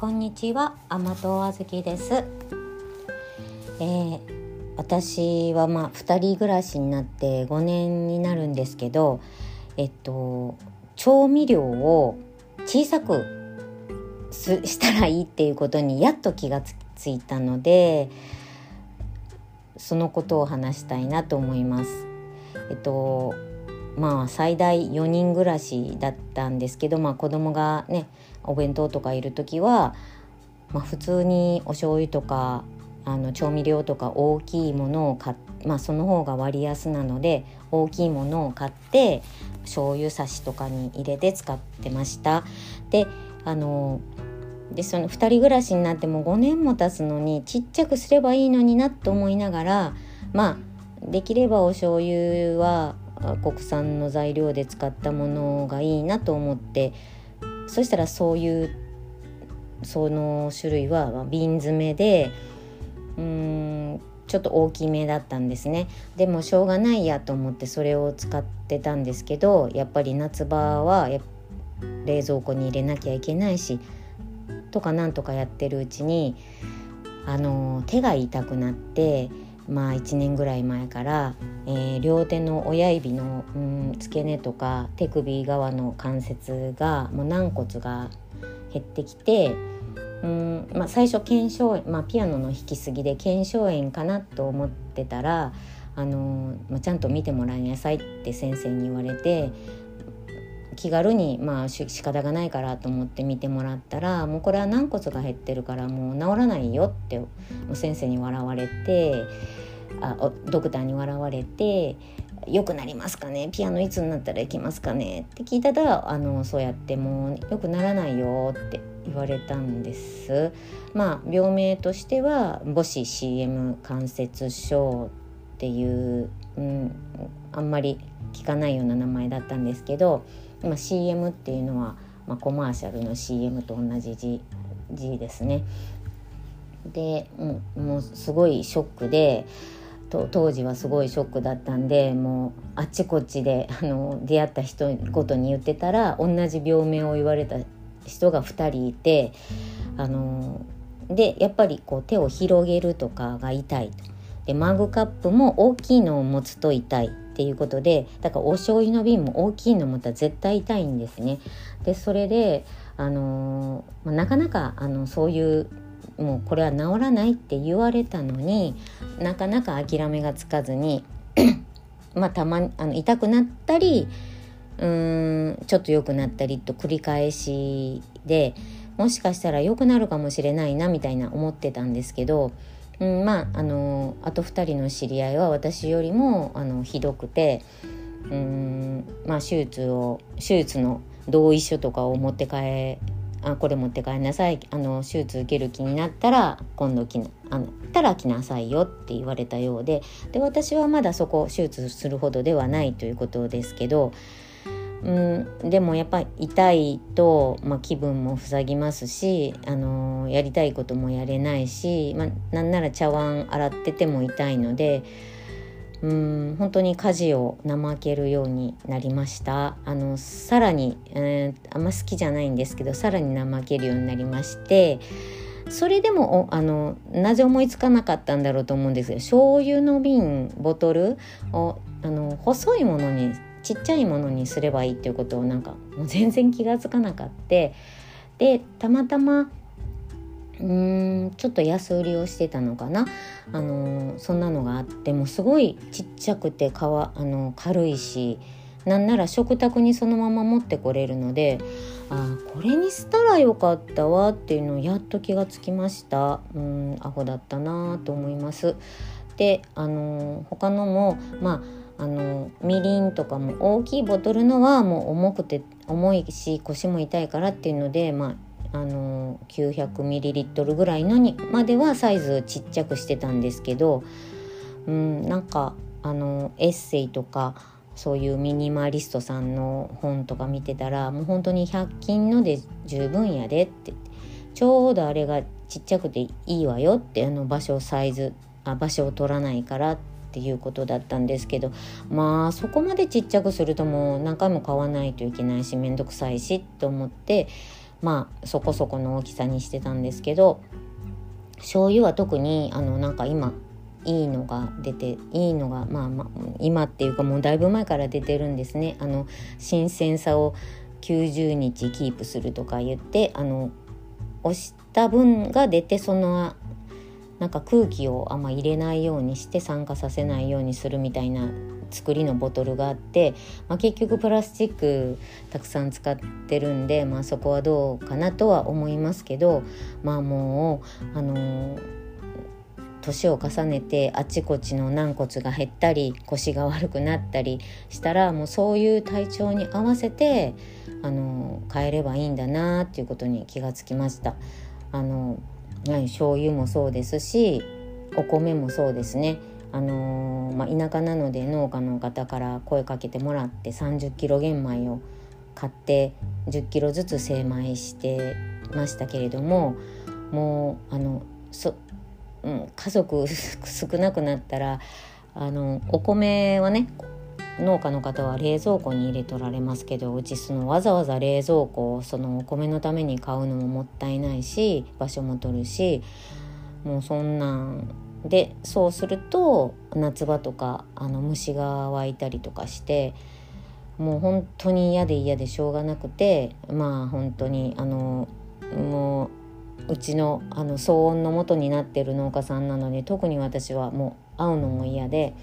こんにちは甘党あずきです、えー、私はまあ2人暮らしになって5年になるんですけどえっと調味料を小さくしたらいいっていうことにやっと気がついたのでそのことを話したいなと思います。えっとまあ最大4人暮らしだったんですけど、まあ、子供がねお弁当とかいる時は、まあ、普通にお醤油とかあの調味料とか大きいものを買っまあその方が割安なので大きいものを買って醤油差しとかに入れて使ってました。であのでその2人暮らしになっても5年も経つのにちっちゃくすればいいのになと思いながらまあできればお醤油は国産の材料で使ったものがいいなと思ってそしたらそういうその種類は瓶詰めでうんちょっと大きめだったんですね。でもしょうがないやと思ってそれを使ってたんですけどやっぱり夏場は冷蔵庫に入れなきゃいけないしとかなんとかやってるうちにあの手が痛くなってまあ1年ぐらい前から、えー、両手の親指の、うん、付け根とか手首側の関節がもう軟骨が減ってきてうんまあ、最初腱鞘炎、まあ、ピアノの弾きすぎで腱鞘炎かなと思ってたら、あのまあ、ちゃんと見てもらいなさいって先生に言われて気軽にまあ仕方がないからと思って見てもらったらもうこれは軟骨が減ってるからもう治らないよってもう先生に笑われてあドクターに笑われて「良くなりますかね？ピアノいつになったら行きますかね?」って聞いたらあのそうやってもう良くならないよって言われたんです。まあ病名としては母子 CM 関節症っていう、うん、あんまり聞かないような名前だったんですけど、まあ、CM っていうのは、まあ、コマーシャルの CM と同じ字字ですね。でもうもうすごいショックでと当時はすごいショックだったんでもうあっちこっちであの出会った人ごとに言ってたら同じ病名を言われた人が2人いてあのでやっぱりこう手を広げるとかが痛いでマグカップも大きいのを持つと痛いっていうことでだからお醤油の瓶も大きいの持ったら絶対痛いんですね。でそれであのなかなかあのそういうもうこれは治らないって言われたのになかなか諦めがつかずに まあたまにあの痛くなったりうーんちょっと良くなったりと繰り返しでもしかしたら良くなるかもしれないなみたいな思ってたんですけど、うん、まああのあと2人の知り合いは私よりもあのひどくてうんまあ手術を手術の同意書とかを持って帰あこれ持って帰りなさいあの手術受ける気になったら今度来なあのたら来なさいよって言われたようでで私はまだそこ手術するほどではないということですけど、うん、でもやっぱり痛いと、まあ、気分も塞ぎますし、あのやりたいこともやれないし、まあ、なんなら茶碗洗ってても痛いので。うん本当に家事を怠けるようになりましたあのさらに、えー、あんま好きじゃないんですけどさらに怠けるようになりましてそれでもあのなぜ思いつかなかったんだろうと思うんですけど醤油の瓶ボトルをあの細いものにちっちゃいものにすればいいっていうことをなんかもう全然気が付かなかってでたまたまうーんちょっと安売りをしてたのかな、あのそんなのがあってもすごいちっちゃくてかわあの軽いしなんなら食卓にそのまま持ってこれるのでああこれにしたらよかったわっていうのをやっと気がつきました。うんアホだったなと思います。であの他のもまああのみりんとかも大きいボトルのはもう重くて重いし腰も痛いからっていうのでまああの 900ml ぐらいのにまではサイズちっちゃくしてたんですけど、うん、なんかあのエッセイとかそういうミニマリストさんの本とか見てたらもう本当に100均ので十分やでってちょうどあれがちっちゃくていいわよってあの場所サイズあ場所を取らないからってっていうことだったんですけどまあそこまでちっちゃくするともう何回も買わないといけないし面倒くさいしと思ってまあそこそこの大きさにしてたんですけど醤油は特にあのなんか今いいのが出ていいのがまあまあ今っていうかもうだいぶ前から出てるんですね。あの新鮮さを90日キープするとか言ってあの押した分が出てそのなんか空気をあんま入れないようにして酸化させないようにするみたいな作りのボトルがあって、まあ、結局プラスチックたくさん使ってるんで、まあ、そこはどうかなとは思いますけどまあもうあのー年を重ねてあちこちの軟骨が減ったり腰が悪くなったりしたらもうそういう体調に合わせてあの変えればいいんだなっていうことに気がつきました。あの醤油もそうですしお米もそうですね。あのまあ、田舎なので農家の方から声かけてもらって30キロ玄米を買って10キロずつ精米してましたけれどももうあのそうん、家族 少なくなったらあのお米はね農家の方は冷蔵庫に入れとられますけどうちそのわざわざ冷蔵庫をそのお米のために買うのももったいないし場所も取るしもうそんなんでそうすると夏場とかあの虫が湧いたりとかしてもう本当に嫌で嫌でしょうがなくてまあ本当にあのもううちのあの騒音の元になってる農家さんなので特に私はもう会うのも嫌で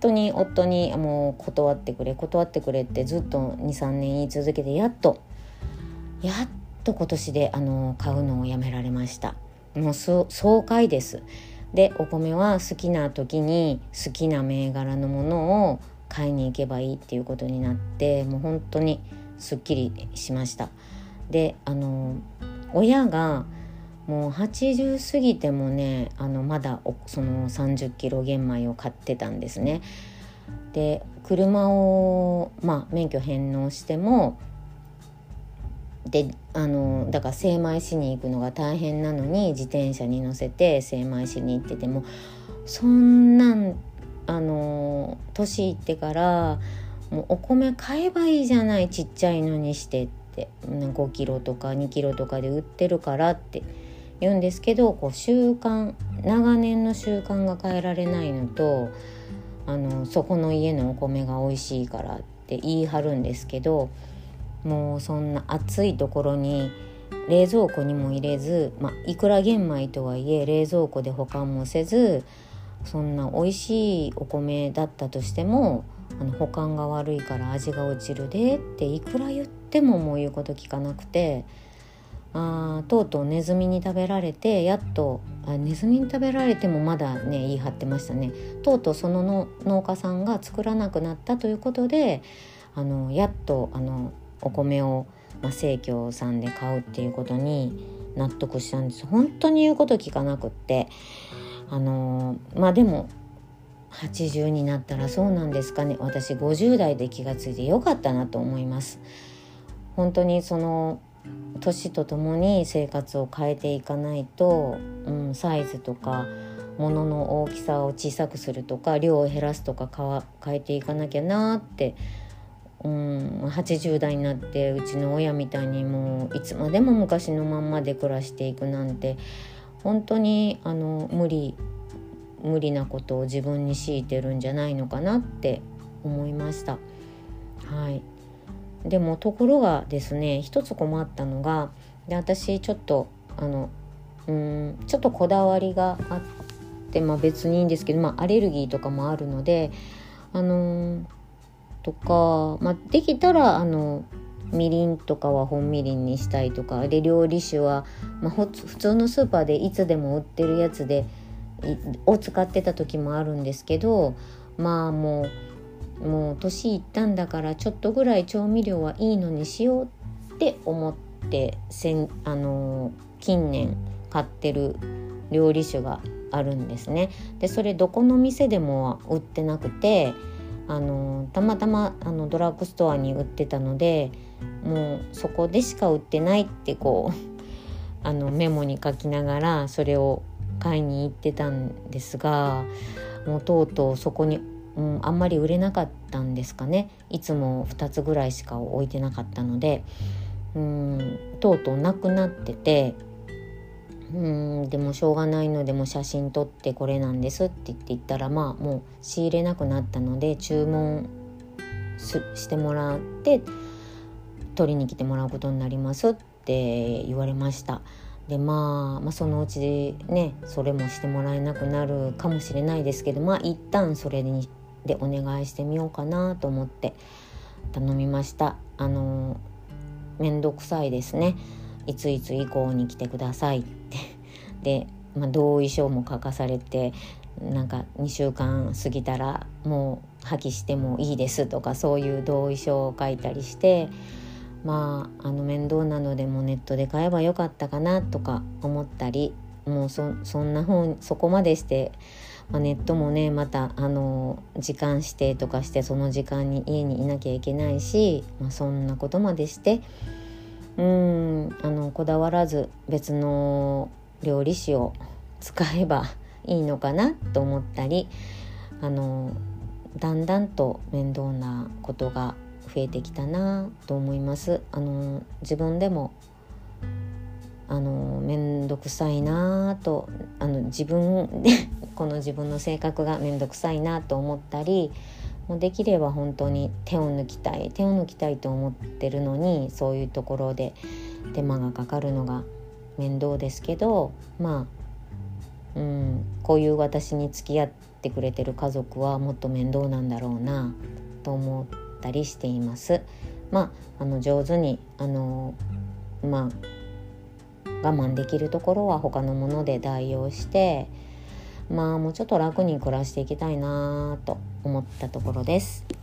当に夫にもう断ってくれ断ってくれってずっと23年言い続けてやっとやっと今年であの買うのをやめられました。もう爽快です。でお米は好きな時に好きな銘柄のものを買いに行けばいいっていうことになってもう本当にすっきりしました。であの親がもう80過ぎてもねあのまだその30キロ玄米を買ってたんですね。で車を、まあ、免許返納してもであのだから精米しに行くのが大変なのに自転車に乗せて精米しに行っててもそんなんあの年いってからもうお米買えばいいじゃないちっちゃいのにしてって5キロとか2キロとかで売ってるからって言うんですけどこう習慣長年の習慣が変えられないのとあのそこの家のお米が美味しいからって言い張るんですけどもうそんな暑いところに冷蔵庫にも入れず、まあ、いくら玄米とはいえ冷蔵庫で保管もせずそんな美味しいお米だったとしてもあの保管が悪いから味が落ちるでっていくら言ってももう言うこと聞かなくてあとうとうネズミに食べられてやっとあネズミに食べられてもまだね言い張ってましたね。とうとうそのの農家さんが作らなくなったということであのやっとあのお米を、まあ、生協さんで買うっていうことに納得したんです。本当に言うこと聞かなくってあのまあでも80になったらそうなんですかね。私50代で気が付いてよかったなと思います。本当にその年とともに生活を変えていかないと、うん、サイズとか物の大きさを小さくするとか量を減らすとか変えていかなきゃなって、うん、80代になってうちの親みたいにもういつまでも昔のまんまで暮らしていくなんて本当にあの無理無理なことを自分に強いてるんじゃないのかなって思いました。はいでもところがですね一つ困ったのがで私ちょっとあのうんちょっとこだわりがあって、まあ、別にいいんですけど、まあ、アレルギーとかもあるのであのとか、まあ、できたらあのみりんとかは本みりんにしたいとかで料理酒は、まあ、普通のスーパーでいつでも売ってるやつでを使ってた時もあるんですけどまあもうもう年いったんだからちょっとぐらい調味料はいいのにしようって思ってせんあの近年買ってる料理酒があるんですね。でそれどこの店でも売ってなくてあのたまたまあのドラッグストアに売ってたのでもうそこでしか売ってないってこう あのメモに書きながらそれを買いに行ってたんですがもうとうとうそこにうん、あんまり売れなかったんですかね。いつも2つぐらいしか置いてなかったので。うんとうとうなくなってて。うんでもしょうがないのでも写真撮ってこれなんですって言って言ったらまあもう仕入れなくなったので注文してもらって取りに来てもらうことになりますって言われました。でまあ、まあそのうちねそれもしてもらえなくなるかもしれないですけどまあ一旦それにでお願いしてみようかなと思って頼みました。あの面倒くさいですね。いついつ以降に来てくださいって。で、まあ、同意書も書かされてなんか2週間過ぎたらもう破棄してもいいです。とかそういう同意書を書いたりしてまああの面倒なのでもネットで買えばよかったかなとか思ったりもうそんな本そこまでして、まあ、ネットもねまたあの時間指定とかしてその時間に家にいなきゃいけないし、まあ、そんなことまでしてうんあのこだわらず別の料理酒を使えばいいのかなと思ったりあのだんだんと面倒なことが増えてきたなと思います。あの自分でもあの面倒くさいなとあの自分で この自分の性格が面倒くさいなと思ったりもうできれば本当に手を抜きたい手を抜きたいと思ってるのにそういうところで手間がかかるのが面倒ですけどまあ、うん、こういう私に付き合ってくれてる家族はもっと面倒なんだろうなと思ったりしています。まあ、あの上手にあのまあ我慢できるところは他のもので代用してまあもうちょっと楽に暮らしていきたいなと思ったところです。